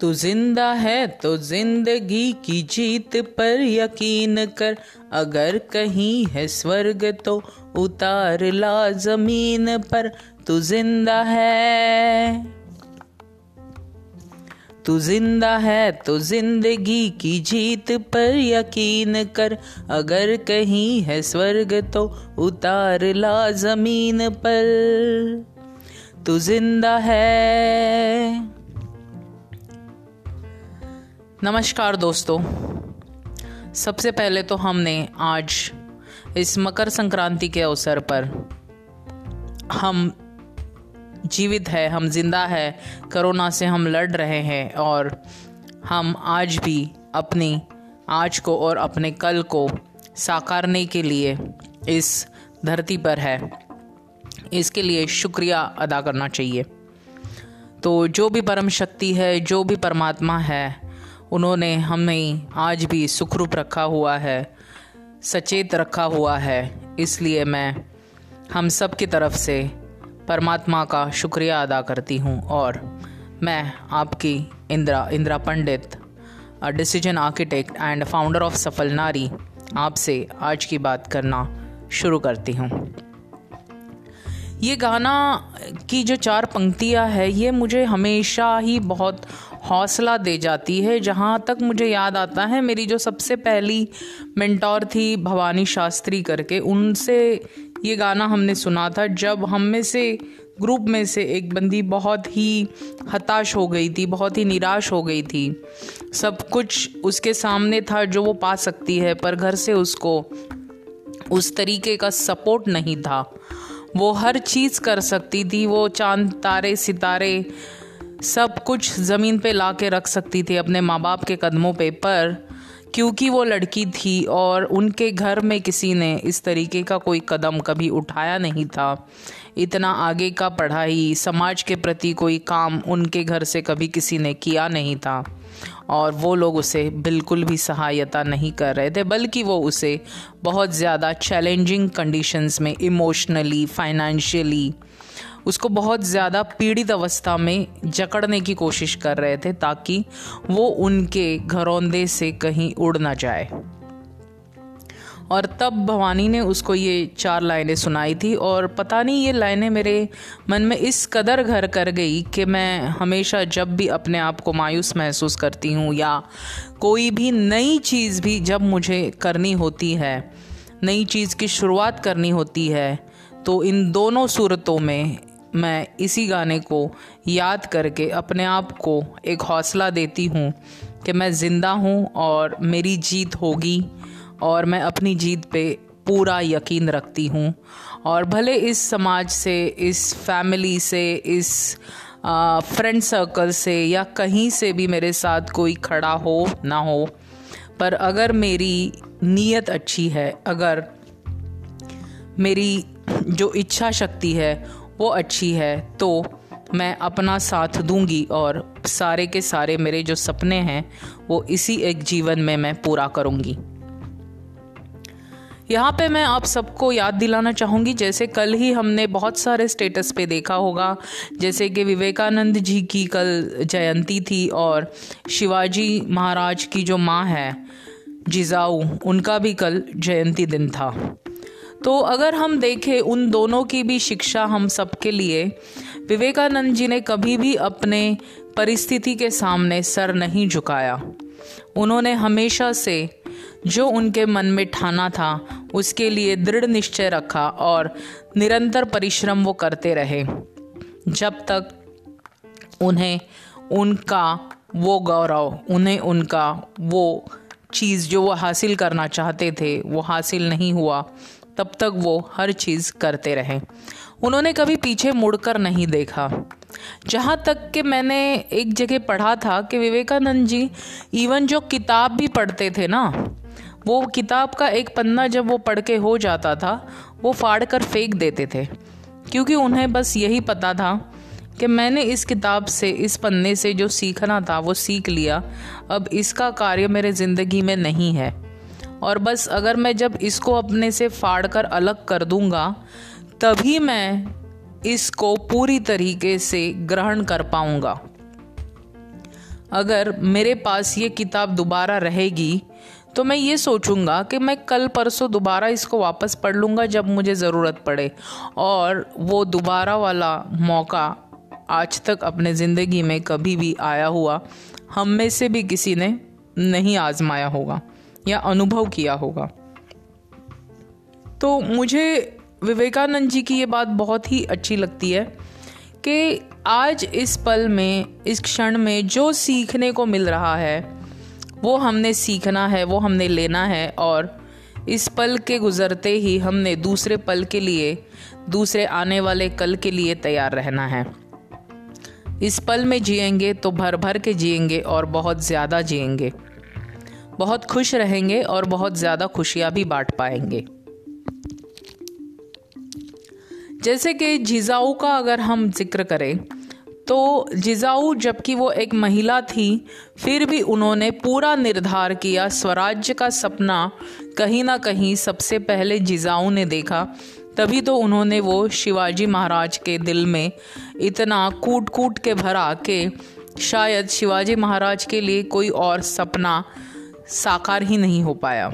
तू ज़िंदा है तो ज़िंदगी की जीत पर यकीन कर। अगर कहीं है स्वर्ग तो उतार ला ज़मीन पर। तू ज़िंदा है। तू ज़िंदा है तो ज़िंदगी की जीत पर यकीन कर। अगर कहीं है स्वर्ग तो उतार ला ज़मीन पर। तू ज़िंदा है। नमस्कार दोस्तों। सबसे पहले तो हमने आज इस मकर संक्रांति के अवसर पर हम जीवित है, हम ज़िंदा है, कोरोना से हम लड़ रहे हैं और हम आज भी अपनी आज को और अपने कल को साकारने के लिए इस धरती पर है। इसके लिए शुक्रिया अदा करना चाहिए। तो जो भी परम शक्ति है, जो भी परमात्मा है, उन्होंने हमें आज भी सुखरूप रखा हुआ है, सचेत रखा हुआ है। इसलिए मैं हम सब की तरफ़ से परमात्मा का शुक्रिया अदा करती हूँ और मैं आपकी Indira Indira Pandit decision architect and founder of Safal Nari आपसे आज की बात करना शुरू करती हूँ। ये गाना की जो चार पंक्तियाँ है, ये मुझे हमेशा ही बहुत हौसला दे जाती है। जहाँ तक मुझे याद आता है, मेरी जो सबसे पहली मेंटोर थी भवानी शास्त्री करके, उनसे ये गाना हमने सुना था, जब हम में से, ग्रुप में से एक बंदी बहुत ही हताश हो गई थी, बहुत ही निराश हो गई थी। सब कुछ उसके सामने था जो वो पा सकती है, पर घर से उसको उस तरीके का सपोर्ट नहीं था। वो हर चीज़ कर सकती थी, वो चाँद, तारे, सितारे, सब कुछ ज़मीन पे ला के रख सकती थी अपने माँ बाप के कदमों पे, पर क्योंकि वो लड़की थी और उनके घर में किसी ने इस तरीके का कोई कदम कभी उठाया नहीं था। इतना आगे का पढ़ाई, समाज के प्रति कोई काम उनके घर से कभी किसी ने किया नहीं था। और वो लोग उसे बिल्कुल भी सहायता नहीं कर रहे थे, बल्कि वो उसे बहुत ज़्यादा चैलेंजिंग कंडीशंस में इमोशनली फाइनेंशियली उसको बहुत ज़्यादा पीड़ित अवस्था में जकड़ने की कोशिश कर रहे थे ताकि वो उनके घरौंदे से कहीं उड़ ना जाए। और तब भवानी ने उसको ये चार लाइनें सुनाई थी और पता नहीं ये लाइनें मेरे मन में इस कदर घर कर गई कि मैं हमेशा जब भी अपने आप को मायूस महसूस करती हूँ या कोई भी नई चीज़ भी जब मुझे करनी होती है, नई चीज़ की शुरुआत करनी होती है तो इन दोनों सूरतों में मैं इसी गाने को याद करके अपने आप को एक हौसला देती हूँ कि मैं ज़िंदा हूँ और मेरी जीत होगी और मैं अपनी जीत पे पूरा यकीन रखती हूँ। और भले इस समाज से, इस फैमिली से, इस फ्रेंड सर्कल से या कहीं से भी मेरे साथ कोई खड़ा हो, ना हो, पर अगर मेरी नीयत अच्छी है, अगर मेरी जो इच्छा शक्ति है वो अच्छी है तो मैं अपना साथ दूँगी और सारे के सारे मेरे जो सपने हैं, वो इसी एक जीवन में मैं पूरा करूँगी। यहाँ पे मैं आप सबको याद दिलाना चाहूँगी, जैसे कल ही हमने बहुत सारे स्टेटस पे देखा होगा, जैसे कि विवेकानंद जी की कल जयंती थी और शिवाजी महाराज की जो माँ है, जिजाऊ, उनका भी कल जयंती दिन था। तो अगर हम देखें उन दोनों की भी शिक्षा हम सबके लिए, विवेकानंद जी ने कभी भी अपने परिस्थिति के सामने सर नहीं झुकाया। उन्होंने हमेशा से जो उनके मन में ठाना था, उसके लिए दृढ़ निश्चय रखा और निरंतर परिश्रम वो करते रहे। जब तक उन्हें उनका वो गौरव, उन्हें उनका वो चीज़ जो वो हासिल करना चाहते थे, वो हासिल नहीं हुआ तब तक वो हर चीज़ करते रहे। उन्होंने कभी पीछे मुड़कर नहीं देखा। जहाँ तक कि मैंने एक जगह पढ़ा था कि विवेकानंद जी इवन जो किताब भी पढ़ते थे ना, वो किताब का एक पन्ना जब वो पढ़ के हो जाता था, वो फाड़ कर फेंक देते थे। क्योंकि उन्हें बस यही पता था कि मैंने इस किताब से, इस पन्ने से जो सीखना था, वो सीख लिया। अब इसका कार्य मेरे ज़िंदगी में नहीं है। और बस अगर मैं जब इसको अपने से फाड़ कर अलग कर दूँगा, तभी मैं इसको पूरी तरीके से ग्रहण कर पाऊँगा। अगर मेरे पास ये किताब दोबारा रहेगी तो मैं ये सोचूँगा कि मैं कल परसों दोबारा इसको वापस पढ़ लूँगा जब मुझे ज़रूरत पड़े, और वो दोबारा वाला मौका आज तक अपने ज़िंदगी में कभी भी आया हुआ, हम में से भी किसी ने नहीं आजमाया होगा। या अनुभव किया होगा। तो मुझे विवेकानंद जी की ये बात बहुत ही अच्छी लगती है कि आज इस पल में, इस क्षण में जो सीखने को मिल रहा है, वो हमने सीखना है, वो हमने लेना है और इस पल के गुज़रते ही हमने दूसरे पल के लिए, दूसरे आने वाले कल के लिए तैयार रहना है। इस पल में जिएँगे तो भर भर के जिएँगे और बहुत ज़्यादा जिएँगे। बहुत खुश रहेंगे और बहुत ज़्यादा खुशियाँ भी बांट पाएँगे। जैसे कि जिजाऊ का अगर हम ज़िक्र करें तो जिजाऊ जबकि वो एक महिला थी, फिर भी उन्होंने पूरा निर्धार किया, स्वराज्य का सपना कहीं ना कहीं सबसे पहले जिजाऊ ने देखा, तभी तो उन्होंने वो शिवाजी महाराज के दिल में इतना कूट कूट के भरा के शायद शिवाजी महाराज के लिए कोई और सपना साकार ही नहीं हो पाया।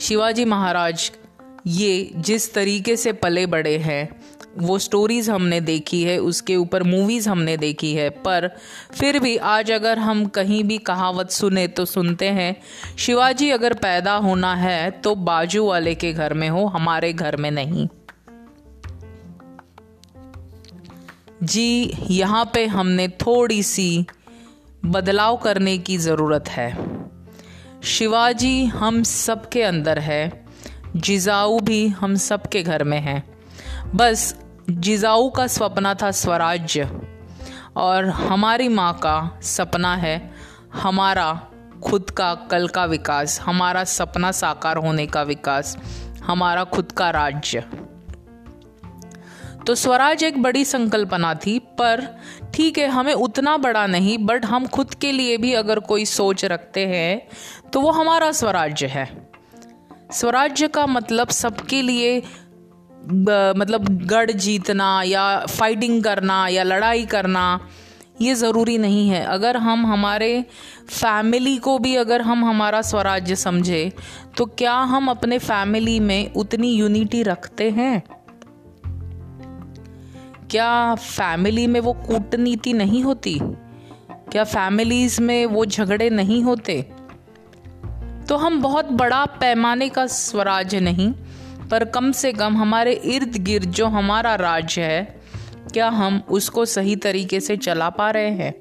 शिवाजी महाराज, ये जिस तरीके से पले बड़े हैं, वो स्टोरीज़ हमने देखी है, उसके ऊपर मूवीज़ हमने देखी है, पर फिर भी आज अगर हम कहीं भी कहावत सुने तो सुनते हैं, शिवाजी अगर पैदा होना है तो बाजू वाले के घर में हो, हमारे घर में नहीं। जी, यहाँ पे हमने थोड़ी सी बदलाव करने की ज़रूरत है। शिवाजी हम सब के अंदर है, जिजाऊ भी हम सब के घर में है। बस जिजाऊ का सपना था स्वराज्य, और हमारी माँ का सपना है हमारा खुद का कल का विकास, हमारा सपना साकार होने का विकास, हमारा खुद का राज्य। तो स्वराज एक बड़ी संकल्पना थी, पर ठीक है, हमें उतना बड़ा नहीं बट हम खुद के लिए भी अगर कोई सोच रखते हैं तो वो हमारा स्वराज्य है। स्वराज्य का मतलब सबके लिए मतलब गढ़ जीतना या फाइटिंग करना या लड़ाई करना, ये ज़रूरी नहीं है। अगर हम हमारे फैमिली को भी अगर हम हमारा स्वराज्य समझे तो क्या हम अपने फैमिली में उतनी यूनिटी रखते हैं? क्या फैमिली में वो कूटनीति नहीं होती? क्या फैमिलीज़ में वो झगड़े नहीं होते? तो हम बहुत बड़ा पैमाने का स्वराज नहीं, पर कम से कम हमारे इर्द गिर्द जो हमारा राज्य है, क्या हम उसको सही तरीके से चला पा रहे हैं?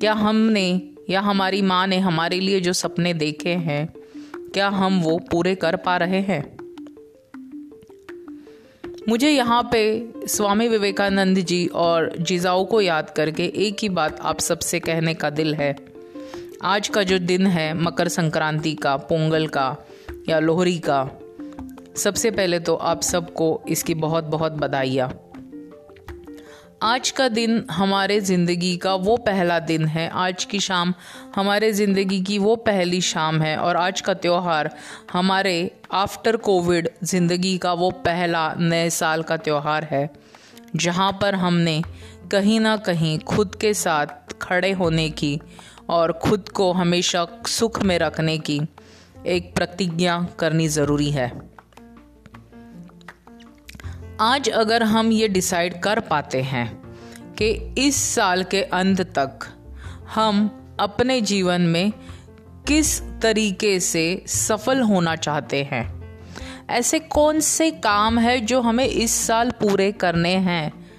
क्या हमने या हमारी माँ ने हमारे लिए जो सपने देखे हैं, क्या हम वो पूरे कर पा रहे हैं? मुझे यहाँ पे स्वामी विवेकानंद जी और जिजाऊ को याद करके एक ही बात आप सबसे कहने का दिल है। आज का जो दिन है, मकर संक्रांति का, पोंगल का या लोहरी का, सबसे पहले तो आप सबको इसकी बहुत बहुत बधाइयाँ। आज का दिन हमारे ज़िंदगी का वो पहला दिन है। आज की शाम हमारे ज़िंदगी की वो पहली शाम है और आज का त्यौहार हमारे आफ्टर कोविड ज़िंदगी का वो पहला नए साल का त्यौहार है, जहाँ पर हमने कहीं ना कहीं खुद के साथ खड़े होने की और खुद को हमेशा सुख में रखने की एक प्रतिज्ञा करनी ज़रूरी है। आज अगर हम ये डिसाइड कर पाते हैं कि इस साल के अंत तक हम अपने जीवन में किस तरीके से सफल होना चाहते हैं, ऐसे कौन से काम है जो हमें इस साल पूरे करने हैं?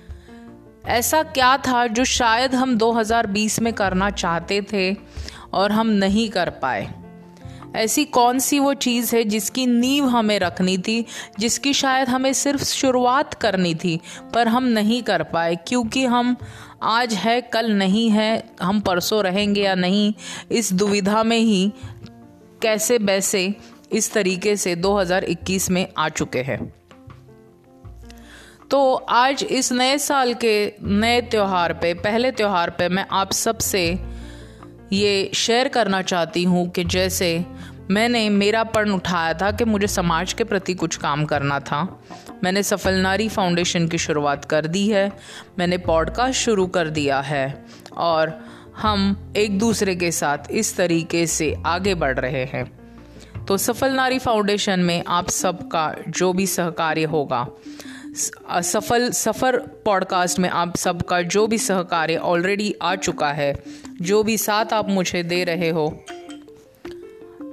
ऐसा क्या था जो शायद हम 2020 में करना चाहते थे और हम नहीं कर पाए? ऐसी कौन सी वो चीज़ है जिसकी नींव हमें रखनी थी, जिसकी शायद हमें सिर्फ़ शुरुआत करनी थी, पर हम नहीं कर पाए, क्योंकि हम आज है, कल नहीं है, हम परसों रहेंगे या नहीं, इस दुविधा में ही कैसे बैसे इस तरीके से 2021 में आ चुके हैं। तो आज इस नए साल के नए त्यौहार पे, पहले त्यौहार पे मैं आप सबसे ये शेयर करना चाहती हूँ कि जैसे मैंने मेरा पर्ण उठाया था कि मुझे समाज के प्रति कुछ काम करना था। मैंने सफल नारी फाउंडेशन की शुरुआत कर दी है। मैंने पॉडकास्ट शुरू कर दिया है और हम एक दूसरे के साथ इस तरीके से आगे बढ़ रहे हैं। तो सफल नारी फाउंडेशन में आप सबका जो भी सहकार्य होगा सफल, सफ़र पॉडकास्ट में आप सबका जो भी सहकार्य ऑलरेडी आ चुका है, जो भी साथ आप मुझे दे रहे हो,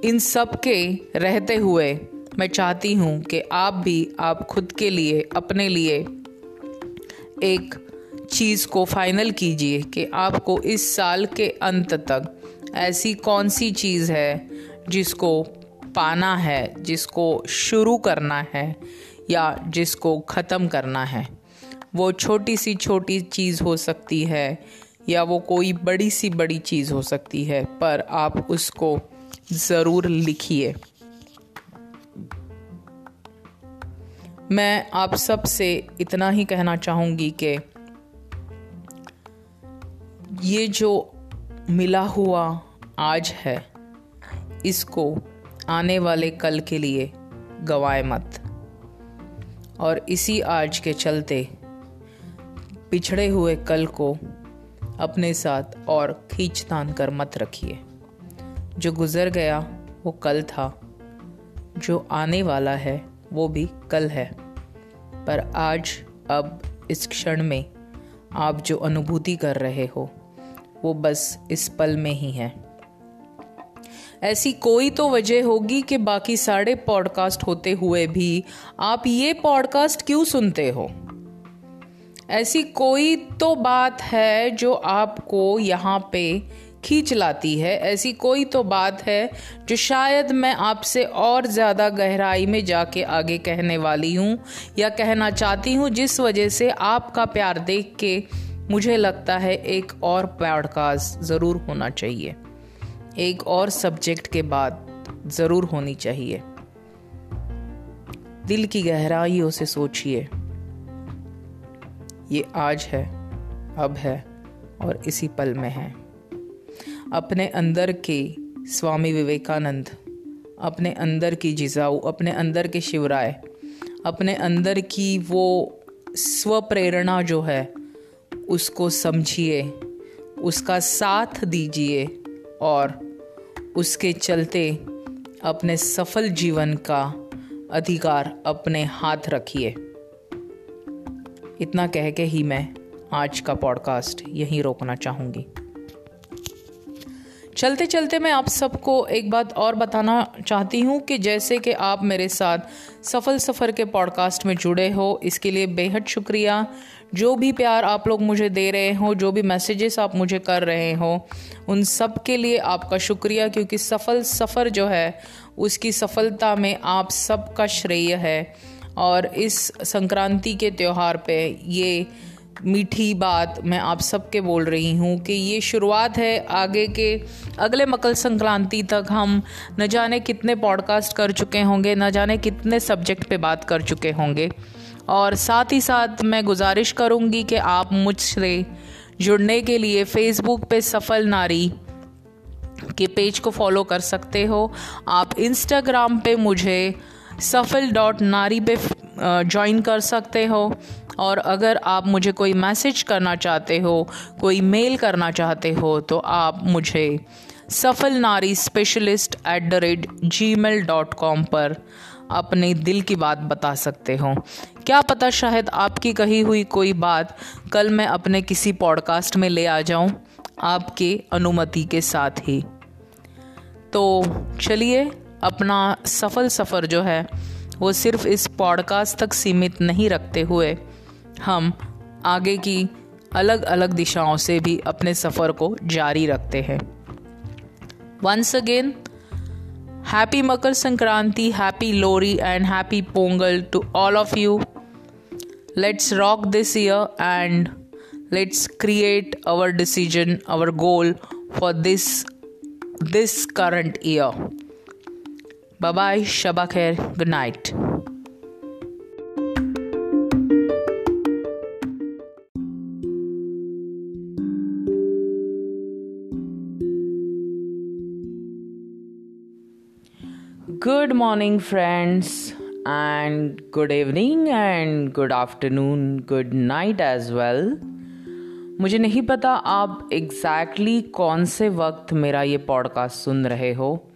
इन सब के रहते हुए मैं चाहती हूँ कि आप भी आप खुद के लिए, अपने लिए एक चीज़ को फाइनल कीजिए कि आपको इस साल के अंत तक ऐसी कौन सी चीज़ है जिसको पाना है, जिसको शुरू करना है या जिसको ख़त्म करना है। वो छोटी सी छोटी चीज़ हो सकती है या वो कोई बड़ी सी बड़ी चीज़ हो सकती है, पर आप उसको ज़रूर लिखिए। मैं आप सबसे इतना ही कहना चाहूँगी कि ये जो मिला हुआ आज है, इसको आने वाले कल के लिए गवाए मत। और इसी आज के चलते पिछड़े हुए कल को अपने साथ और खींच तान कर मत रखिए। जो गुज़र गया, वो कल था। जो आने वाला है, वो भी कल है। पर आज, अब, इस क्षण में आप जो अनुभूति कर रहे हो, वो बस इस पल में ही है। ऐसी कोई तो वजह होगी कि बाकी सारे पॉडकास्ट होते हुए भी आप ये पॉडकास्ट क्यों सुनते हो? ऐसी कोई तो बात है जो आपको यहाँ पे खींच लाती है। ऐसी कोई तो बात है जो शायद मैं आपसे और ज़्यादा गहराई में जाके आगे कहने वाली हूँ या कहना चाहती हूँ, जिस वजह से आपका प्यार देख के मुझे लगता है एक और पॉडकास्ट ज़रूर होना चाहिए। एक और सब्जेक्ट के बाद ज़रूर होनी चाहिए। दिल की गहराइयों से सोचिए। ये आज है, अब है और इसी पल में है। अपने अंदर के स्वामी विवेकानंद, अपने अंदर की जिजाऊ, अपने अंदर के शिवराय, अपने अंदर की वो स्व प्रेरणा जो है, उसको समझिए, उसका साथ दीजिए और उसके चलते अपने सफल जीवन का अधिकार अपने हाथ रखिए। इतना कह के ही मैं आज का पॉडकास्ट यहीं रोकना चाहूँगी। चलते चलते मैं आप सबको एक बात और बताना चाहती हूँ कि जैसे कि आप मेरे साथ सफल सफ़र के पॉडकास्ट में जुड़े हो, इसके लिए बेहद शुक्रिया। जो भी प्यार आप लोग मुझे दे रहे हो, जो भी मैसेजेस आप मुझे कर रहे हो, उन सब के लिए आपका शुक्रिया, क्योंकि सफल सफ़र जो है, उसकी सफलता में आप सबका श्रेय है। और इस संक्रांति के त्यौहार पे ये मीठी बात मैं आप सबके बोल रही हूँ कि ये शुरुआत है आगे के अगले मकर संक्रांति तक। हम न जाने कितने पॉडकास्ट कर चुके होंगे, न जाने कितने सब्जेक्ट पे बात कर चुके होंगे। और साथ ही साथ मैं गुजारिश करूँगी कि आप मुझसे जुड़ने के लिए फेसबुक पे सफल नारी के पेज को फॉलो कर सकते हो। आप इंस्टाग्राम पे मुझे सफल डॉट नारी पे ज्वाइन कर सकते हो। और अगर आप मुझे कोई मैसेज करना चाहते हो, कोई मेल करना चाहते हो तो आप मुझे Safal Nari specialist at the rate Gmail dot com पर अपने दिल की बात बता सकते हो। क्या पता शायद आपकी कही हुई कोई बात कल मैं अपने किसी पॉडकास्ट में ले आ जाऊँ, आपके अनुमति के साथ ही। तो चलिए, अपना सफल सफ़र जो है, वो सिर्फ़ इस पॉडकास्ट तक सीमित नहीं रखते हुए, हम आगे की अलग अलग दिशाओं से भी अपने सफ़र को जारी रखते हैं। Once again Happy Makar Sankranti, Happy Lori, and Happy Pongal to all of you. Let's rock this year and let's create our decision, our goal for this this current year. Bye bye, Shabakir, good night. Good morning, friends, and good evening, and good afternoon, good night as well. मुझे नहीं पता आप exactly exactly कौन से वक्त मेरा ये podcast सुन रहे हो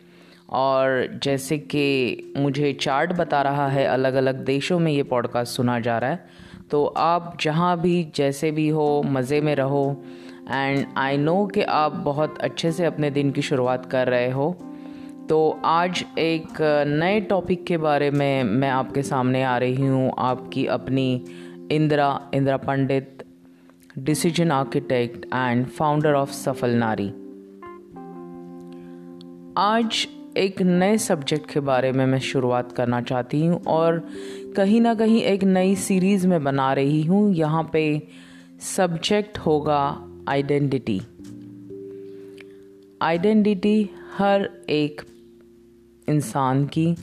और जैसे कि मुझे चार्ट बता रहा है अलग अलग देशों में ये पॉडकास्ट सुना जा रहा है तो आप जहाँ भी जैसे भी हो मज़े में रहो एंड आई नो कि आप बहुत अच्छे से अपने दिन की शुरुआत कर रहे हो तो आज एक नए टॉपिक के बारे में मैं आपके सामने आ रही हूँ। आपकी अपनी Indira Indira Pandit decision architect and founder of Safal Nari. आज एक नए सब्जेक्ट के बारे में मैं शुरुआत करना चाहती हूँ और कहीं ना कहीं एक नई सीरीज़ में बना रही हूँ। यहाँ पे सब्जेक्ट होगा आइडेंटिटी आइडेंटिटी हर एक इंसान की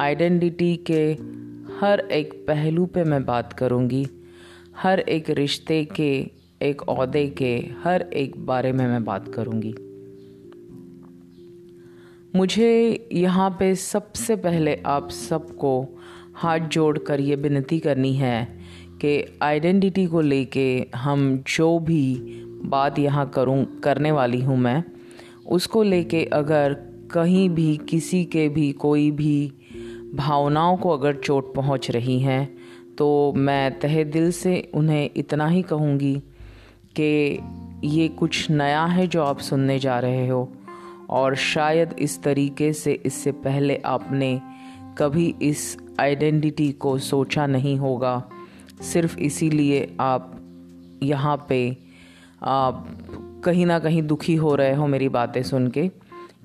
आइडेंटिटी के हर एक पहलू पे मैं बात करूँगी, हर एक रिश्ते के, एक अहदे के, हर एक बारे में मैं बात करूँगी। मुझे यहाँ पे सबसे पहले आप सबको हाथ जोड़ कर ये विनती करनी है कि आइडेंटिटी को लेके हम जो भी बात यहाँ करूँ, करने वाली हूँ मैं, उसको लेके अगर कहीं भी किसी के भी कोई भी भावनाओं को अगर चोट पहुँच रही हैं तो मैं तहे दिल से उन्हें इतना ही कहूँगी कि ये कुछ नया है जो आप सुनने जा रहे हो, और शायद इस तरीके से इससे पहले आपने कभी इस आइडेंटिटी को सोचा नहीं होगा। सिर्फ़ इसीलिए आप यहाँ पे आप कहीं ना कहीं दुखी हो रहे हो मेरी बातें सुन के।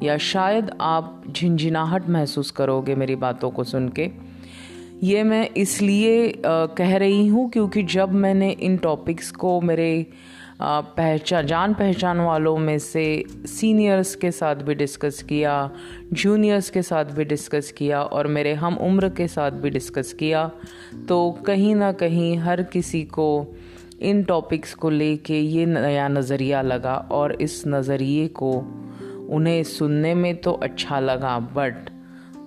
या शायद आप झिंझिनाहट महसूस करोगे मेरी बातों को सुन के। ये मैं इसलिए कह रही हूँ क्योंकि जब मैंने इन टॉपिक्स को मेरे पहचान जान पहचान वालों में से सीनियर्स के साथ भी डिस्कस किया जूनियर्स के साथ भी डिस्कस किया और मेरे हम उम्र के साथ भी डिस्कस किया तो कहीं ना कहीं हर किसी को इन टॉपिक्स को लेके ये नया नज़रिया लगा और इस नज़रिए को उन्हें सुनने में तो अच्छा लगा बट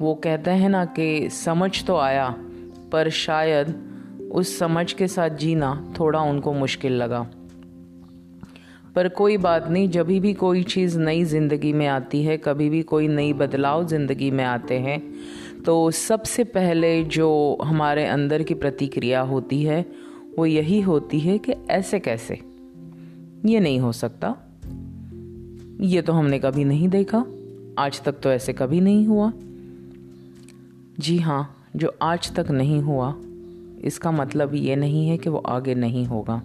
वो कहते हैं ना कि समझ तो आया, पर शायद उस समझ के साथ जीना थोड़ा उनको मुश्किल लगा। पर कोई बात नहीं जब भी कोई चीज़ नई ज़िंदगी में आती है, कभी भी कोई नई बदलाव ज़िंदगी में आते हैं तो सबसे पहले जो हमारे अंदर की प्रतिक्रिया होती है, वो यही होती है कि ऐसे कैसे? ये नहीं हो सकता। ये तो हमने कभी नहीं देखा। आज तक तो ऐसे कभी नहीं हुआ। जी हाँ जो आज तक नहीं हुआ, इसका मतलब ये नहीं है कि वो आगे नहीं होगा।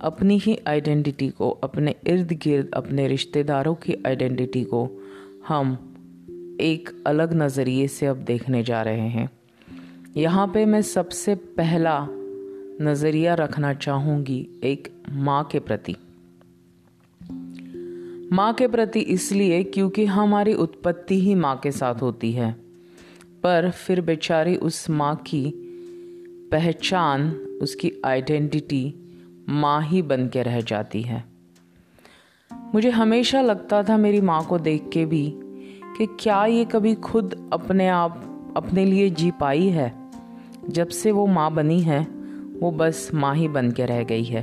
अपनी ही आइडेंटिटी को, अपने इर्द गिर्द, अपने रिश्तेदारों की आइडेंटिटी को हम एक अलग नज़रिए से अब देखने जा रहे हैं। यहाँ पे मैं सबसे पहला नज़रिया रखना चाहूँगी एक माँ के प्रति। माँ के प्रति इसलिए क्योंकि हमारी उत्पत्ति ही माँ के साथ होती है। पर फिर बेचारी उस माँ की पहचान, उसकी आइडेंटिटी माँ ही बन के रह जाती है। मुझे हमेशा लगता था मेरी माँ को देख के भी कि क्या ये कभी खुद अपने आप, अपने लिए जी पाई है। जब से वो माँ बनी है, वो बस माँ ही बन के रह गई है।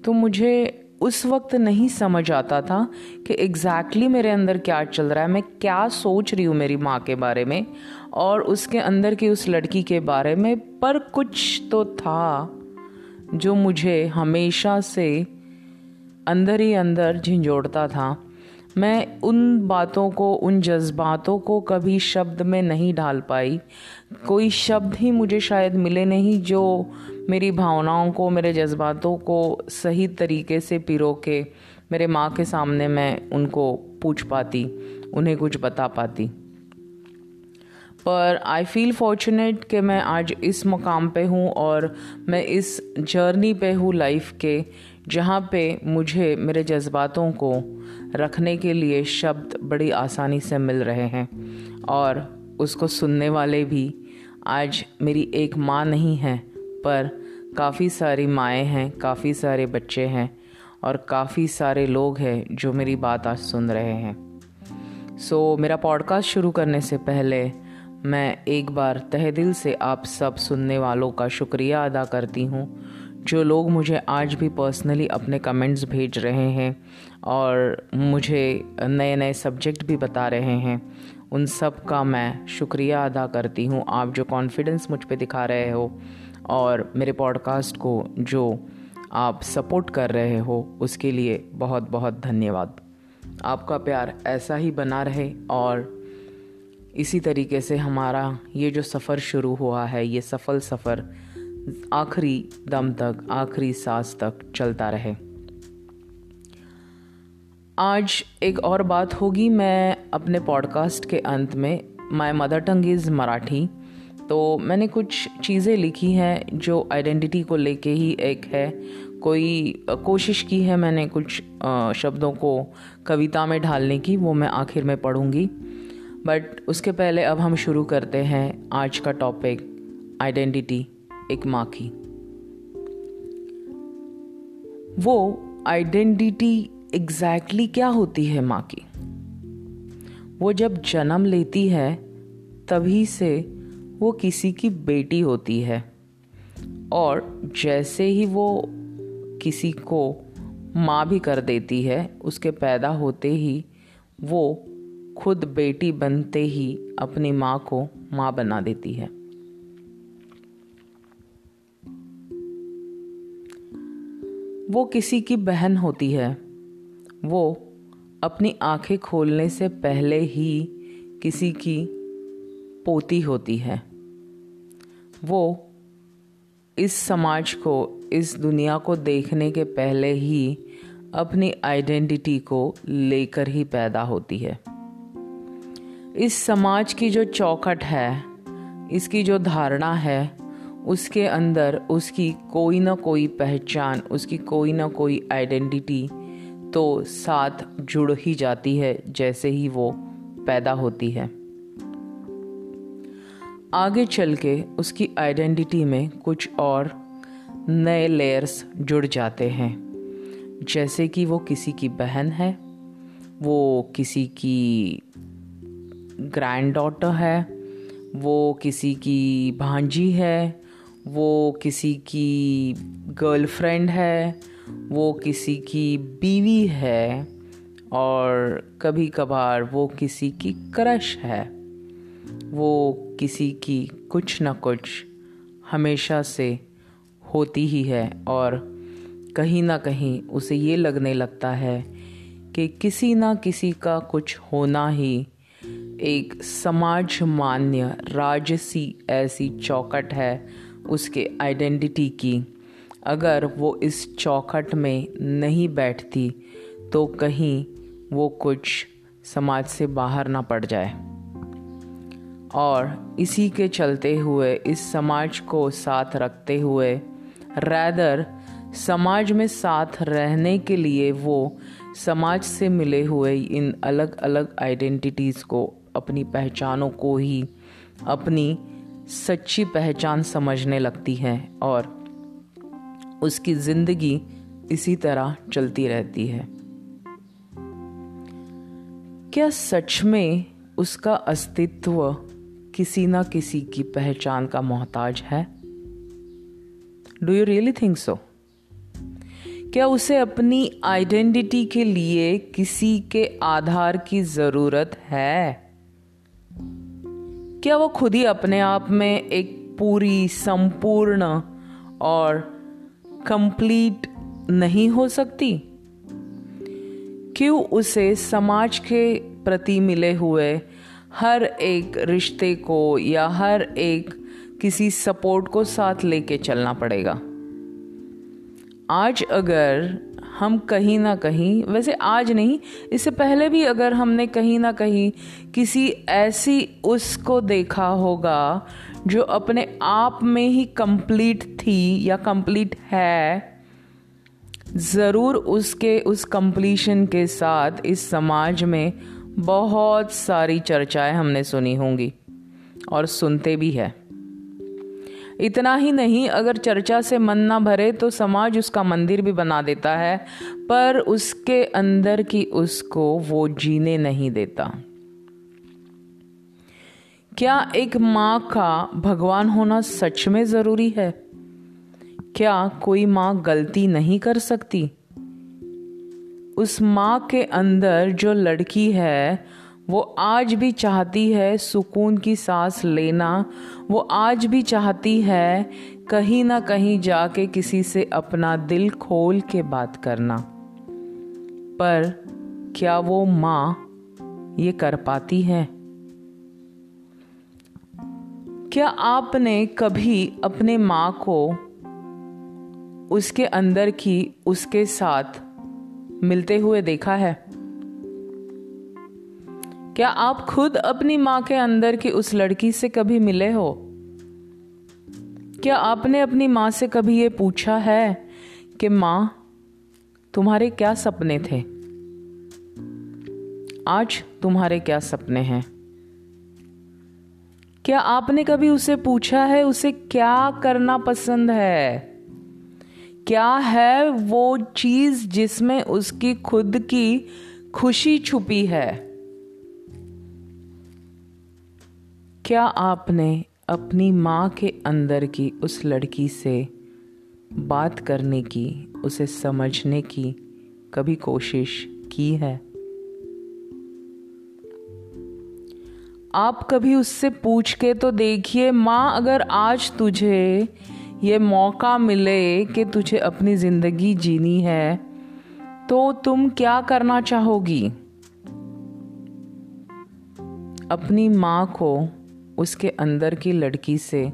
तो मुझे उस वक्त नहीं समझ आता था कि एग्जैक्टली exactly मेरे अंदर क्या चल रहा है, मैं क्या सोच रही हूँ मेरी माँ के बारे में और उसके अंदर की उस लड़की के बारे में, पर कुछ तो था जो मुझे हमेशा से अंदर ही अंदर झिंझोड़ता था। मैं उन बातों को, उन जज्बातों को कभी शब्द में नहीं ढाल पाई। कोई शब्द ही मुझे शायद मिले नहीं जो मेरी भावनाओं को, मेरे जज्बातों को सही तरीके से पिरो के मेरे माँ के सामने मैं उनको पूछ पाती, उन्हें कुछ बता पाती। पर आई फील फॉर्चुनेट कि मैं आज इस मुकाम पे हूँ और मैं इस जर्नी पे हूँ लाइफ के, जहाँ पे मुझे मेरे जज्बातों को रखने के लिए शब्द बड़ी आसानी से मिल रहे हैं और उसको सुनने वाले भी आज मेरी एक माँ नहीं है। पर काफ़ी सारी माएँ हैं काफ़ी सारे बच्चे हैं और काफ़ी सारे लोग हैं जो मेरी बात आज सुन रहे हैं। सो so, मेरा पॉडकास्ट शुरू करने से पहले मैं एक बार तहे दिल से आप सब सुनने वालों का शुक्रिया अदा करती हूँ जो लोग मुझे आज भी पर्सनली अपने कमेंट्स भेज रहे हैं और मुझे नए नए सब्जेक्ट भी बता रहे हैं। उन सब का मैं शुक्रिया अदा करती हूँ। आप जो कॉन्फिडेंस मुझ पे दिखा रहे हो और मेरे पॉडकास्ट को जो आप सपोर्ट कर रहे हो, उसके लिए बहुत बहुत धन्यवाद। आपका प्यार ऐसा ही बना रहे और इसी तरीके से हमारा ये जो सफ़र शुरू हुआ है, ये सफल सफ़र आखिरी दम तक, आखिरी सांस तक चलता रहे। आज एक और बात होगी, मैं अपने पॉडकास्ट के अंत में my mother tongue is Marathi. तो मैंने कुछ चीज़ें लिखी हैं जो आइडेंटिटी को लेके ही एक है। कोई कोशिश की है मैंने कुछ शब्दों को कविता में ढालने की, वो मैं आखिर में पढ़ूँगी। बट उसके पहले अब हम शुरू करते हैं आज का टॉपिक आइडेंटिटी एक माँ की वो आइडेंटिटी एग्जैक्टली क्या होती है माँ की वो जब जन्म लेती है, तभी से वो किसी की बेटी होती है। और जैसे ही वो किसी को माँ भी कर देती है, उसके पैदा होते ही वो खुद बेटी बनते ही अपनी माँ को माँ बना देती है। वो किसी की बहन होती है। वो अपनी आँखें खोलने से पहले ही किसी की पोती होती है। वो इस समाज को, इस दुनिया को देखने के पहले ही अपनी आइडेंटिटी को लेकर ही पैदा होती है। इस समाज की जो चौखट है, इसकी जो धारणा है, उसके अंदर उसकी कोई ना कोई पहचान, उसकी कोई ना कोई आइडेंटिटी तो साथ जुड़ ही जाती है, जैसे ही वो पैदा होती है। आगे चल के उसकी आइडेंटिटी में कुछ और नए लेयर्स जुड़ जाते हैं। जैसे कि वो किसी की बहन है, वो किसी की ग्रैंड डॉटर है, वो किसी की भांजी है, वो किसी की गर्लफ्रेंड है, वो किसी की बीवी है, और कभी कभार वो किसी की क्रश है। वो किसी की कुछ न कुछ हमेशा से होती ही है और कहीं ना कहीं उसे ये लगने लगता है कि किसी ना किसी का कुछ होना ही एक समाज मान्य राजसी ऐसी चौकट है उसके आइडेंटिटी की। अगर वो इस चौखट में नहीं बैठती तो कहीं वो कुछ समाज से बाहर ना पड़ जाए। और इसी के चलते हुए, इस समाज को साथ रखते हुए रैदर समाज में साथ रहने के लिए वो समाज से मिले हुए इन अलग अलग आइडेंटिटीज़ को, अपनी पहचानों को ही, अपनी सच्ची पहचान समझने लगती है और उसकी ज़िंदगी इसी तरह चलती रहती है। क्या सच में उसका अस्तित्व किसी ना किसी की पहचान का मोहताज है? Do you really think so क्या उसे अपनी आइडेंटिटी के लिए किसी के आधार की ज़रूरत है? क्या वो खुद ही अपने आप में एक पूरी, संपूर्ण और कंप्लीट नहीं हो सकती? क्यों उसे समाज के प्रति मिले हुए हर एक रिश्ते को या हर एक किसी सपोर्ट को साथ लेके चलना पड़ेगा। आज अगर हम कहीं ना कहीं, वैसे आज नहीं, इससे पहले भी अगर हमने कहीं ना कहीं किसी ऐसी उसको देखा होगा जो अपने आप में ही कंप्लीट थी या कंप्लीट है, ज़रूर उसके, उस कंप्लीशन के साथ इस समाज में बहुत सारी चर्चाएँ हमने सुनी होंगी और सुनते भी है। इतना ही नहीं, अगर चर्चा से मन ना भरे तो समाज उसका मंदिर भी बना देता है, पर उसके अंदर की उसको वो जीने नहीं देता। क्या एक माँ का भगवान होना सच में ज़रूरी है? क्या कोई माँ गलती नहीं कर सकती? उस माँ के अंदर जो लड़की है, वो आज भी चाहती है सुकून की सांस लेना। वो आज भी चाहती है कहीं ना कहीं जाके किसी से अपना दिल खोल के बात करना। पर क्या वो माँ ये कर पाती है? क्या आपने कभी अपने माँ को उसके अंदर की, उसके साथ मिलते हुए देखा है। क्या आप खुद अपनी माँ के अंदर की उस लड़की से कभी मिले हो? क्या आपने अपनी माँ से कभी ये पूछा है कि माँ, तुम्हारे क्या सपने थे? आज तुम्हारे क्या सपने हैं? क्या आपने कभी उसे पूछा है उसे क्या करना पसंद है? क्या है वो चीज़ जिसमें उसकी खुद की खुशी छुपी है? क्या आपने अपनी माँ के अंदर की उस लड़की से बात करने की, उसे समझने की कभी कोशिश की है? आप कभी उससे पूछ के तो देखिए, माँ अगर आज तुझे ये मौका मिले कि तुझे अपनी ज़िंदगी जीनी है तो तुम क्या करना चाहोगी? अपनी माँ को उसके अंदर की लड़की से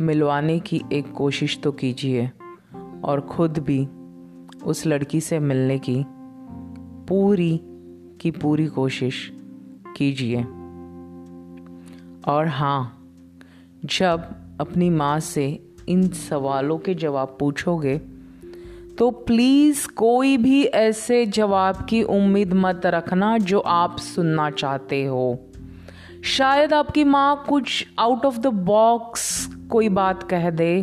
मिलवाने की एक कोशिश तो कीजिए और खुद भी उस लड़की से मिलने की पूरी की पूरी कोशिश कीजिए। और हाँ जब अपनी माँ से इन सवालों के जवाब पूछोगे तो प्लीज़ कोई भी ऐसे जवाब की उम्मीद मत रखना जो आप सुनना चाहते हो। शायद आपकी माँ कुछ आउट ऑफ़ द बॉक्स कोई बात कह दे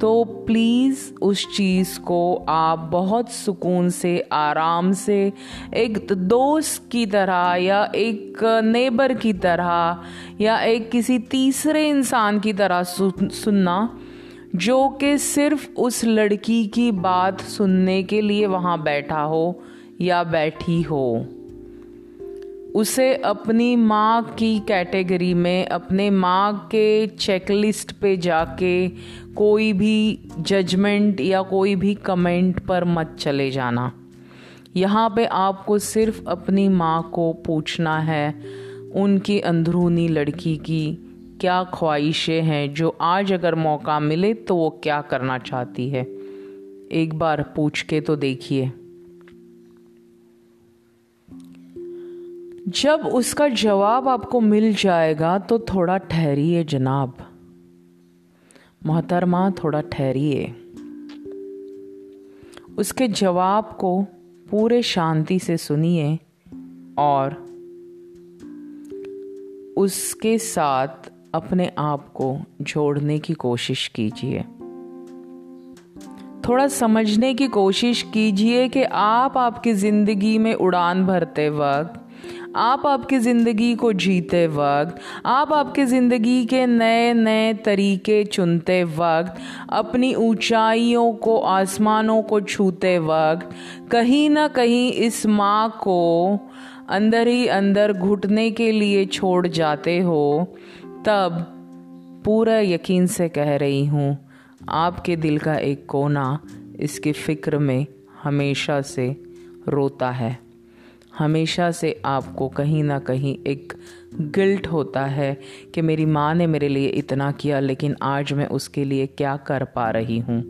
तो प्लीज़ उस चीज़ को आप बहुत सुकून से, आराम से, एक दोस्त की तरह या एक नेबर की तरह या एक किसी तीसरे इंसान की तरह सुनना। जो कि सिर्फ़ उस लड़की की बात सुनने के लिए वहाँ बैठा हो या बैठी हो। उसे अपनी माँ की कैटेगरी में, अपने माँ के चेकलिस्ट पे जाके कोई भी जजमेंट या कोई भी कमेंट पर मत चले जाना। यहाँ पे आपको सिर्फ़ अपनी माँ को पूछना है, उनकी अंदरूनी लड़की की। क्या ख्वाहिशें हैं जो आज अगर मौका मिले तो वो क्या करना चाहती है? एक बार पूछ के तो देखिए। जब उसका जवाब आपको मिल जाएगा तो थोड़ा ठहरिए जनाब। मोहतरमा थोड़ा ठहरिए। उसके जवाब को पूरे शांति से सुनिए और उसके साथ अपने आप को जोड़ने की कोशिश कीजिए। थोड़ा समझने की कोशिश कीजिए कि आप आपकी ज़िंदगी में उड़ान भरते वक्त, आप आपकी ज़िंदगी को जीते वक्त, आप आपकी ज़िंदगी के नए नए तरीके चुनते वक्त, अपनी ऊंचाइयों को, आसमानों को छूते वक्त, कहीं ना कहीं इस माँ को अंदर ही अंदर घुटने के लिए छोड़ जाते हो। तब पूरा यकीन से कह रही हूँ, आपके दिल का एक कोना इसकी फ़िक्र में हमेशा से रोता है। हमेशा से आपको कहीं ना कहीं एक गिल्ट होता है कि मेरी माँ ने मेरे लिए इतना किया, लेकिन आज मैं उसके लिए क्या कर पा रही हूँ।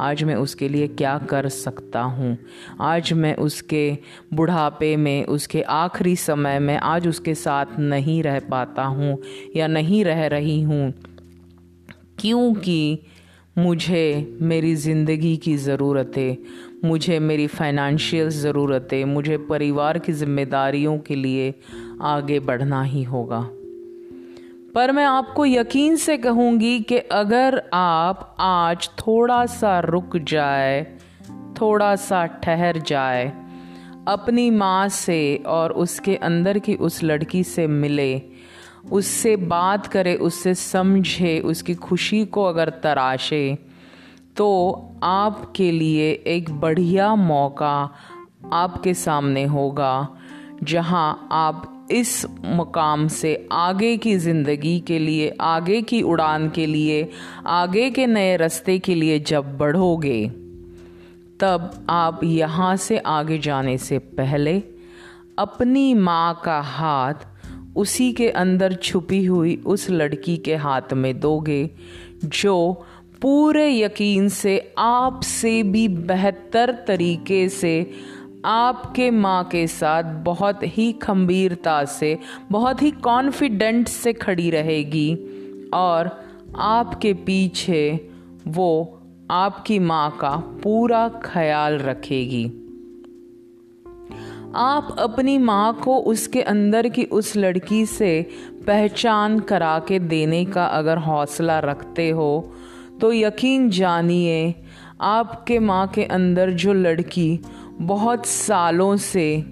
आज मैं उसके लिए क्या कर सकता हूँ? आज मैं उसके बुढ़ापे में, उसके आखिरी समय में आज उसके साथ नहीं रह पाता हूँ या नहीं रह रही हूँ। क्योंकि मुझे मेरी ज़िंदगी की ज़रूरतें, मुझे मेरी फाइनेंशियल ज़रूरतें, मुझे परिवार की जिम्मेदारियों के लिए आगे बढ़ना ही होगा। पर मैं आपको यकीन से कहूँगी कि अगर आप आज थोड़ा सा रुक जाए, थोड़ा सा ठहर जाए, अपनी माँ से और उसके अंदर की उस लड़की से मिले, उससे बात करे, उससे समझे, उसकी खुशी को अगर तराशे तो आपके लिए एक बढ़िया मौका आपके सामने होगा, जहाँ आप इस मुकाम से आगे की ज़िंदगी के लिए, आगे की उड़ान के लिए, आगे के नए रास्ते के लिए जब बढ़ोगे, तब आप यहाँ से आगे जाने से पहले अपनी माँ का हाथ उसी के अंदर छुपी हुई उस लड़की के हाथ में दोगे, जो पूरे यकीन से आपसे भी बेहतर तरीके से आपके माँ के साथ बहुत ही खंबीरता से, बहुत ही कॉन्फिडेंट से खड़ी रहेगी और आपके पीछे वो आपकी माँ का पूरा ख्याल रखेगी। आप अपनी माँ को उसके अंदर की उस लड़की से पहचान करा के देने का अगर हौसला रखते हो तो यकीन जानिए, आपके माँ के अंदर जो लड़की बहुत सालों से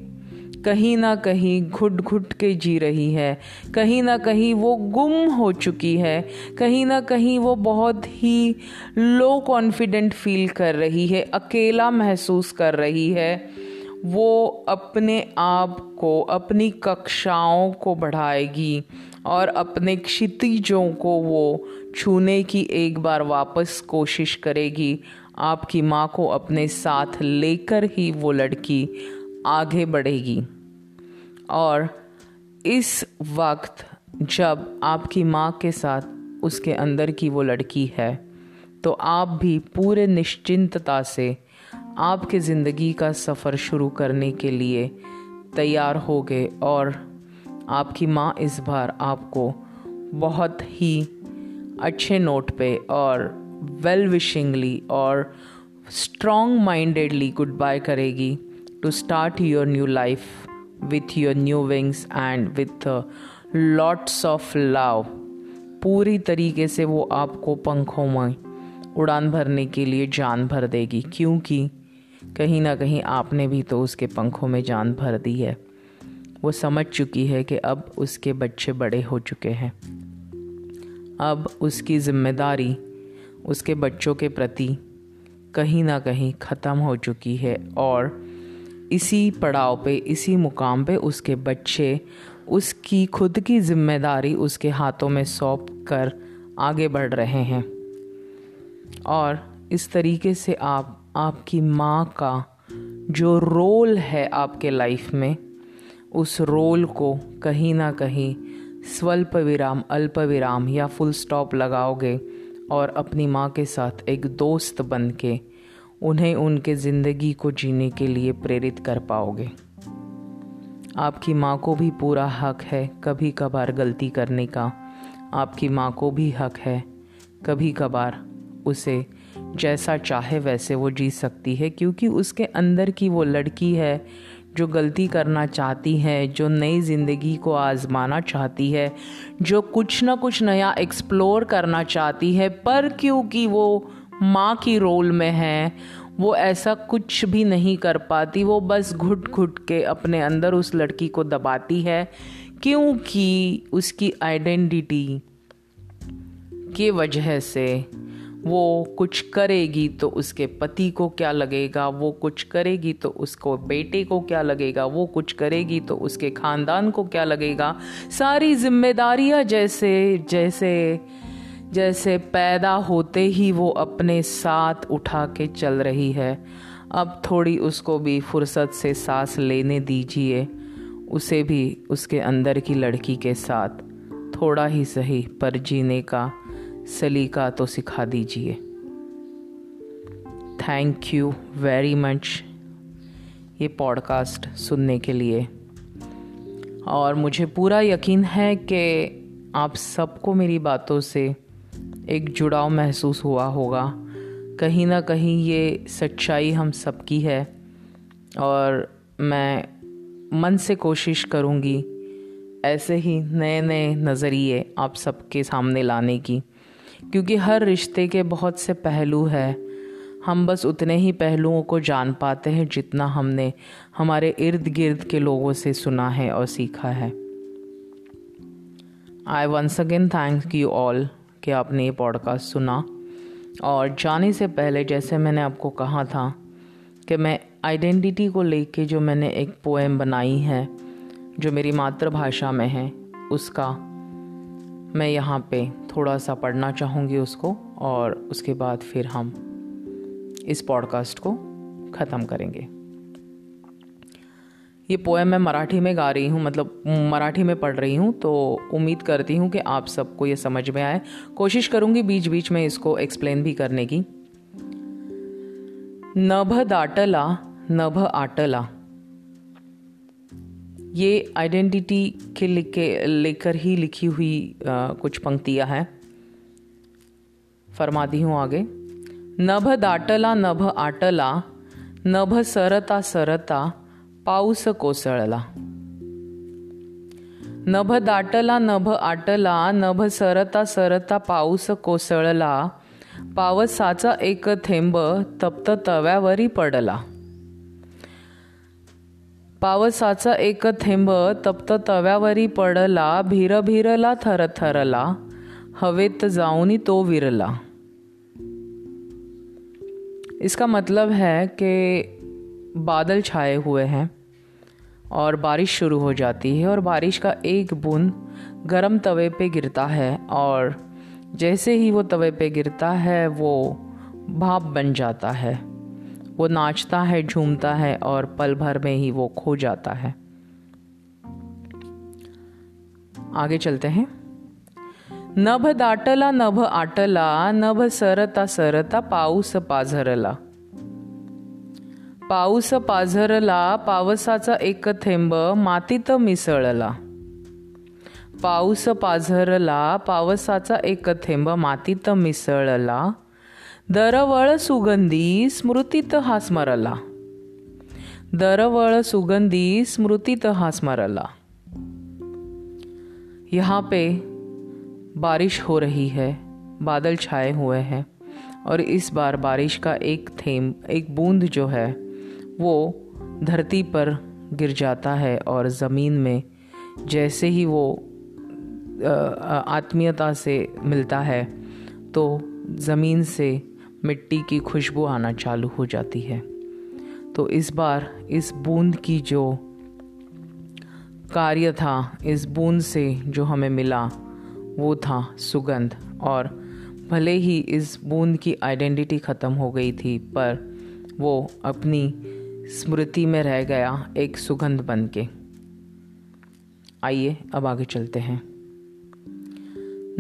कहीं ना कहीं घुट घुट के जी रही है। कहीं ना कहीं वो गुम हो चुकी है। कहीं ना कहीं वो बहुत ही लो कॉन्फिडेंट फील कर रही है, अकेला महसूस कर रही है। वो अपने आप को, अपनी कक्षाओं को बढ़ाएगी और अपने क्षितिजों को वो छूने की एक बार वापस कोशिश करेगी। आपकी माँ को अपने साथ लेकर ही वो लड़की आगे बढ़ेगी। और इस वक्त जब आपकी माँ के साथ उसके अंदर की वो लड़की है तो आप भी पूरे निश्चिंतता से आपके ज़िंदगी का सफ़र शुरू करने के लिए तैयार हो गए और आपकी माँ इस बार आपको बहुत ही अच्छे नोट पे और वेल विशिंगली और स्ट्रॉन्ग माइंडेडली गुड बाय करेगी to start your new life with your new wings and with lots of love पूरी तरीके से वो आपको पंखों में उड़ान भरने के लिए जान भर देगी, क्योंकि कहीं ना कहीं आपने भी तो उसके पंखों में जान भर दी है। वो समझ चुकी है कि अब उसके बच्चे बड़े हो चुके हैं। अब उसकी ज़िम्मेदारी उसके बच्चों के प्रति कहीं ना कहीं ख़त्म हो चुकी है और इसी पड़ाव पे, इसी मुकाम पे उसके बच्चे, उसकी खुद की ज़िम्मेदारी उसके हाथों में सौंप कर आगे बढ़ रहे हैं। और इस तरीके से आप, आपकी माँ का जो रोल है आपके लाइफ में, उस रोल को कहीं ना कहीं स्वल्प विराम, अल्प विराम या फुल स्टॉप लगाओगे और अपनी माँ के साथ एक दोस्त बन के उन्हें उनके ज़िंदगी को जीने के लिए प्रेरित कर पाओगे। आपकी माँ को भी पूरा हक है कभी कभार गलती करने का। आपकी माँ को भी हक है कभी कभार उसे जैसा चाहे वैसे वो जी सकती है, क्योंकि उसके अंदर की वो लड़की है जो गलती करना चाहती है, जो नई ज़िंदगी को आजमाना चाहती है, जो कुछ ना कुछ नया एक्सप्लोर करना चाहती है, पर क्योंकि वो माँ की रोल में है, वो ऐसा कुछ भी नहीं कर पाती, वो बस घुट घुट के अपने अंदर उस लड़की को दबाती है, क्योंकि उसकी आइडेंटिटी के वजह से वो कुछ करेगी तो उसके पति को क्या लगेगा? वो कुछ करेगी तो उसको बेटे को क्या लगेगा? वो कुछ करेगी तो उसके ख़ानदान को क्या लगेगा? सारी जिम्मेदारियाँ जैसे जैसे जैसे पैदा होते ही वो अपने साथ उठा के चल रही है। अब थोड़ी उसको भी फुर्सत से सांस लेने दीजिए। उसे भी उसके अंदर की लड़की के साथ। थोड़ा ही सही पर जीने का सलीका तो सिखा दीजिए। थैंक यू वेरी मच ये पॉडकास्ट सुनने के लिए। और मुझे पूरा यकीन है कि आप सबको मेरी बातों से एक जुड़ाव महसूस हुआ होगा। कहीं ना कहीं ये सच्चाई हम सबकी है। और मैं मन से कोशिश करूँगी ऐसे ही नए नए नज़रिए आप सबके सामने लाने की। क्योंकि हर रिश्ते के बहुत से पहलू हैं। हम बस उतने ही पहलुओं को जान पाते हैं जितना हमने हमारे इर्द गिर्द के लोगों से सुना है और सीखा है। I once again thank you all कि आपने ये पॉडकास्ट सुना। और जाने से पहले जैसे मैंने आपको कहा था कि मैं आइडेंटिटी को लेके जो मैंने एक पोएम बनाई है, जो मेरी मातृभाषा में है, उसका मैं यहाँ पे थोड़ा सा पढ़ना चाहूँगी उसको और उसके बाद फिर हम इस पॉडकास्ट को ख़त्म करेंगे। ये पोएम मैं मराठी में गा रही हूँ मतलब मराठी में पढ़ रही हूँ तो उम्मीद करती हूँ कि आप सबको ये समझ में आए। कोशिश करूँगी बीच बीच में इसको एक्सप्लेन भी करने की। नभ दाटला, नभ आटला। ये आइडेंटिटी के लिखे लेकर ही लिखी हुई आ, कुछ पंक्तियाँ हैं। फरमाती हूँ आगे। नभ दाटला नभ आटला नभ सरता सरता पाऊस कोसळला। नभ दाटला नभ आटला नभ सरता सरता पाऊस कोसळला पावसाचा एक थेंब तप्त तव्यावरी पडला। पावसाचा एक थेंब तप्त तव्यावरी पडला भीर भीरला थरथरला. हवेत जाऊनी तो विरला. इसका मतलब है कि बादल छाए हुए हैं और बारिश शुरू हो जाती है और बारिश का एक बूंद गर्म तवे पे गिरता है और जैसे ही वो तवे पे गिरता है, वो भाप बन जाता है। वो नाचता है, झूमता है और पल भर में ही वो खो जाता है। आगे चलते हैं। नभ दाटला, नभ आटला, नभ सरता सरता, पाऊस पाझरला। पाऊस पाझरला, पावसाचा एक थेंब, मातीत मिसळला। पाऊस पाझरला, पावसाचा एक थेंब, मातीत मिसळला। दरवळ सुगंधी स्मृतीत हा स्मरला दरवळ सुगंधी स्मृतीत हा स्मरला यहाँ पे बारिश हो रही है, बादल छाए हुए हैं, और इस बार बारिश का एक थेम, एक बूंद जो है, वो धरती पर गिर जाता है और ज़मीन में जैसे ही वो आत्मीयता से मिलता है तो ज़मीन से मिट्टी की खुशबू आना चालू हो जाती है। तो इस बार इस बूंद की जो कार्य था, इस बूंद से जो हमें मिला, वो था सुगंध। और भले ही इस बूंद की आइडेंटिटी ख़त्म हो गई थी, पर वो अपनी स्मृति में रह गया एक सुगंध बन के। आइए, अब आगे चलते हैं।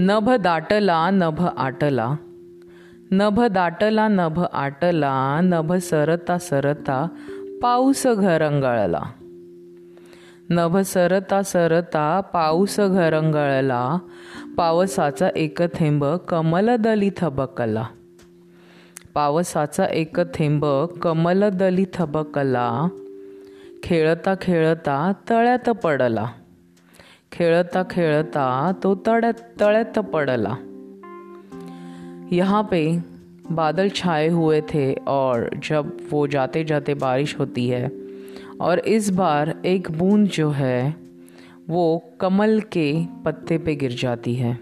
नभ दाटला, नभ आटला नभ दाटला नभ आटला नभ सरता सरता पाऊस घरंगळला नभ सरता सरता पाऊस घरंगळला पावसाचा एक थेंब कमलदली थबकला पावसाचा एक थेंब कमलदली थबकला खेळता खेळता तळ्यात पडला. खेळता खेळता तो तळ्यात तळ्यात पडला. यहाँ पे बादल छाए हुए थे और जब वो जाते जाते बारिश होती है और इस बार एक बूंद जो है, वो कमल के पत्ते पे गिर जाती है।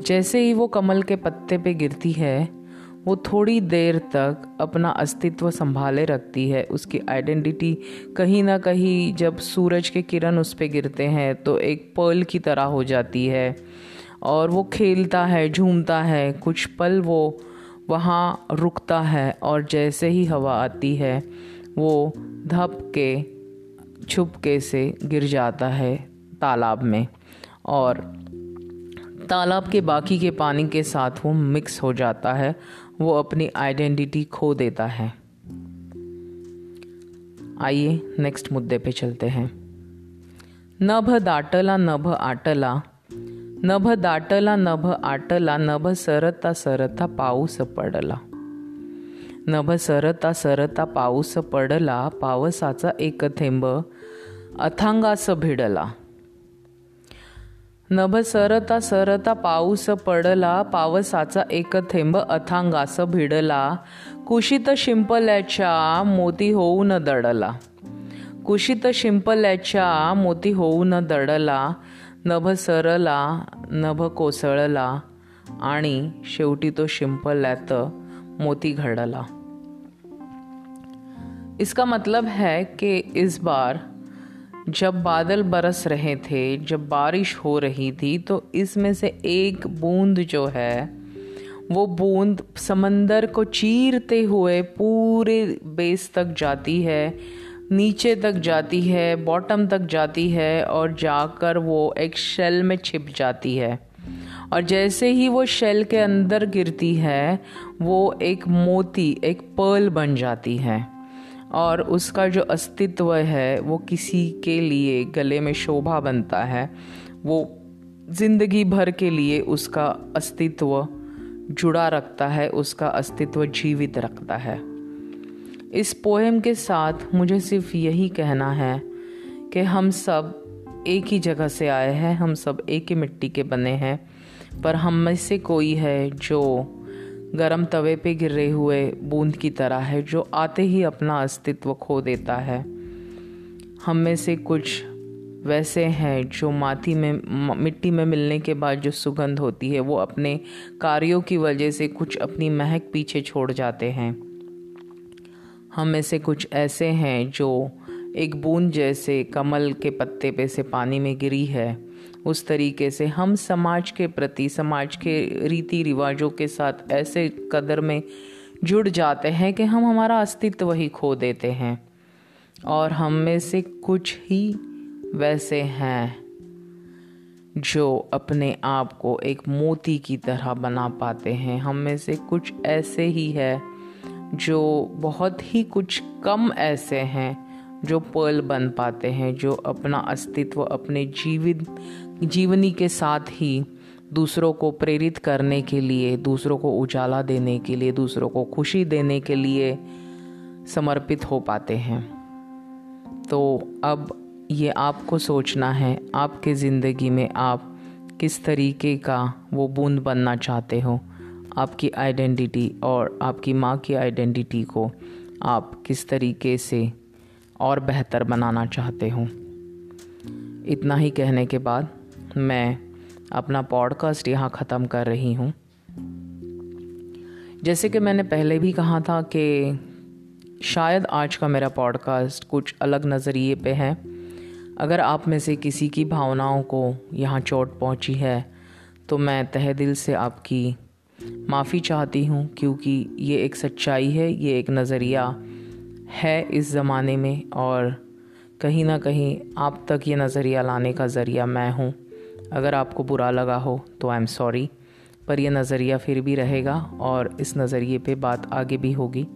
जैसे ही वो कमल के पत्ते पे गिरती है, वो थोड़ी देर तक अपना अस्तित्व संभाले रखती है। उसकी आइडेंटिटी कहीं ना कहीं जब सूरज के किरण उस पर गिरते हैं तो एक पर्ल की तरह हो जाती है। और वो खेलता है, झूमता है, कुछ पल वो वहाँ रुकता है और जैसे ही हवा आती है, वो धप के छुपके से गिर जाता है तालाब में और तालाब के बाकी के पानी के साथ वो मिक्स हो जाता है, वो अपनी आइडेंटिटी खो देता है। आइए नेक्स्ट मुद्दे पे चलते हैं। नभ दाटला, नभ आटला नभ दाटला नभ आटला नभ सरता सरता पाऊस पडला. नभ सरता सरता पाऊस पडला पावसाचा एक थेंब अथांगास भिडला. नभ सरता सरता पाऊस पडला पावसाचा एक थेंब अथांगास भिडला. कुशीत शिंपल्याच्या मोती होऊन दडला. कुशीत शिंपल्याच्या मोती होऊन दडला. नभ सरला नभ कोसळला आणि शेवटी तो शिंपल्यात मोती घडला. इसका मतलब है कि इस बार जब बादल बरस रहे थे, जब बारिश हो रही थी तो इसमें से एक बूंद जो है, वो बूंद समंदर को चीरते हुए पूरे बेस तक जाती है। नीचे तक जाती है बॉटम तक जाती है और जाकर वो एक शेल में छिप जाती है। और जैसे ही वो शेल के अंदर गिरती है, वो एक मोती, एक पर्ल बन जाती है। और उसका जो अस्तित्व है, वो किसी के लिए गले में शोभा बनता है। वो ज़िंदगी भर के लिए उसका अस्तित्व जुड़ा रखता है, उसका अस्तित्व जीवित रखता है। इस पोएम के साथ मुझे सिर्फ़ यही कहना है कि हम सब एक ही जगह से आए हैं, हम सब एक ही मिट्टी के बने हैं, पर हम में से कोई है जो गरम तवे पे गिरे हुए बूंद की तरह है, जो आते ही अपना अस्तित्व खो देता है। हम में से कुछ वैसे हैं जो माटी में, मिट्टी में मिलने के बाद जो सुगंध होती है, वो अपने कार्यों की वजह से कुछ अपनी महक पीछे छोड़ जाते हैं। हम में से कुछ ऐसे हैं जो एक बूंद जैसे कमल के पत्ते पे से पानी में गिरी है। उस तरीके से हम समाज के प्रति, समाज के रीति रिवाजों के साथ ऐसे कदर में जुड़ जाते हैं कि हम हमारा अस्तित्व ही खो देते हैं। और हम में से कुछ ही वैसे हैं जो अपने आप को एक मोती की तरह बना पाते हैं। हम में से कुछ ऐसे ही है जो बहुत ही कुछ कम ऐसे हैं, जो पर्ल बन पाते हैं, जो अपना अस्तित्व, अपने जीवित, जीवनी के साथ ही दूसरों को प्रेरित करने के लिए, दूसरों को उजाला देने के लिए, दूसरों को खुशी देने के लिए समर्पित हो पाते हैं। तो अब ये आपको सोचना है, आपके ज़िंदगी में आप किस तरीके का वो बूंद बनना चाहते हो। आपकी आइडेंटिटी और आपकी माँ की आइडेंटिटी को आप किस तरीके से और बेहतर बनाना चाहते हो। इतना ही कहने के बाद मैं अपना पॉडकास्ट यहाँ ख़त्म कर रही हूँ। जैसे कि मैंने पहले भी कहा था कि शायद आज का मेरा पॉडकास्ट कुछ अलग नज़रिए पे है। अगर आप में से किसी की भावनाओं को यहाँ चोट पहुँची है तो मैं तह दिल से आपकी माफ़ी चाहती हूँ क्योंकि ये एक सच्चाई है, ये एक नज़रिया है इस ज़माने में और कहीं ना कहीं आप तक ये नज़रिया लाने का ज़रिया मैं हूँ। अगर आपको बुरा लगा हो तो आई एम सॉरी पर यह नज़रिया फिर भी रहेगा और इस नज़रिए पे बात आगे भी होगी।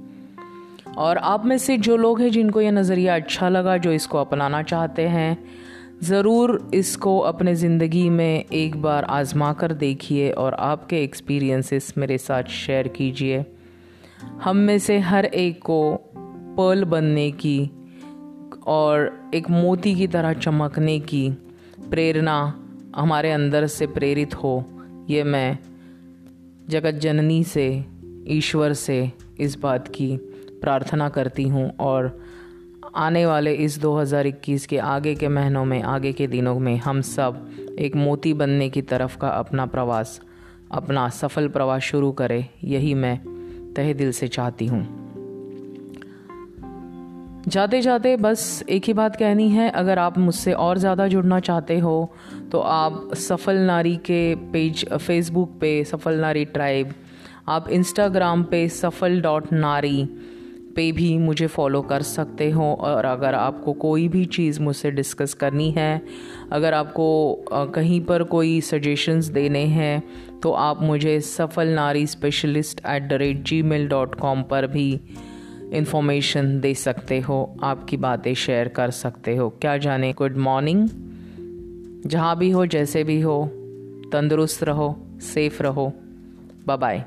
और आप में से जो लोग हैं जिनको यह नज़रिया अच्छा लगा, जो इसको अपनाना चाहते हैं ज़रूर इसको अपने ज़िंदगी में एक बार आज़मा कर देखिए और आपके एक्सपीरियंसेस मेरे साथ शेयर कीजिए। हम में से हर एक को पर्ल बनने की और एक मोती की तरह चमकने की प्रेरणा हमारे अंदर से प्रेरित हो, ये मैं जगत जननी से, ईश्वर से इस बात की प्रार्थना करती हूँ और आने वाले इस 2021 के आगे के महीनों में, आगे के दिनों में हम सब एक मोती बनने की तरफ़ का अपना प्रवास, अपना सफल प्रवास शुरू करें, यही मैं तहे दिल से चाहती हूँ। जाते जाते बस एक ही बात कहनी है, अगर आप मुझसे और ज़्यादा जुड़ना चाहते हो तो आप सफल नारी के पेज फेसबुक पे सफल नारी ट्राइब आप इंस्टाग्राम पे सफल डॉट नारी पे भी मुझे फॉलो कर सकते हो और अगर आपको कोई भी चीज़ मुझसे डिस्कस करनी है, अगर आपको कहीं पर कोई सजेशंस देने हैं तो आप मुझे Safal Nari specialist at the rate Gmail dot com पर भी इंफॉर्मेशन दे सकते हो, आपकी बातें शेयर कर सकते हो। क्या जाने गुड मॉर्निंग जहाँ भी हो, जैसे भी हो, तंदुरुस्त रहो सेफ़ रहो। बाय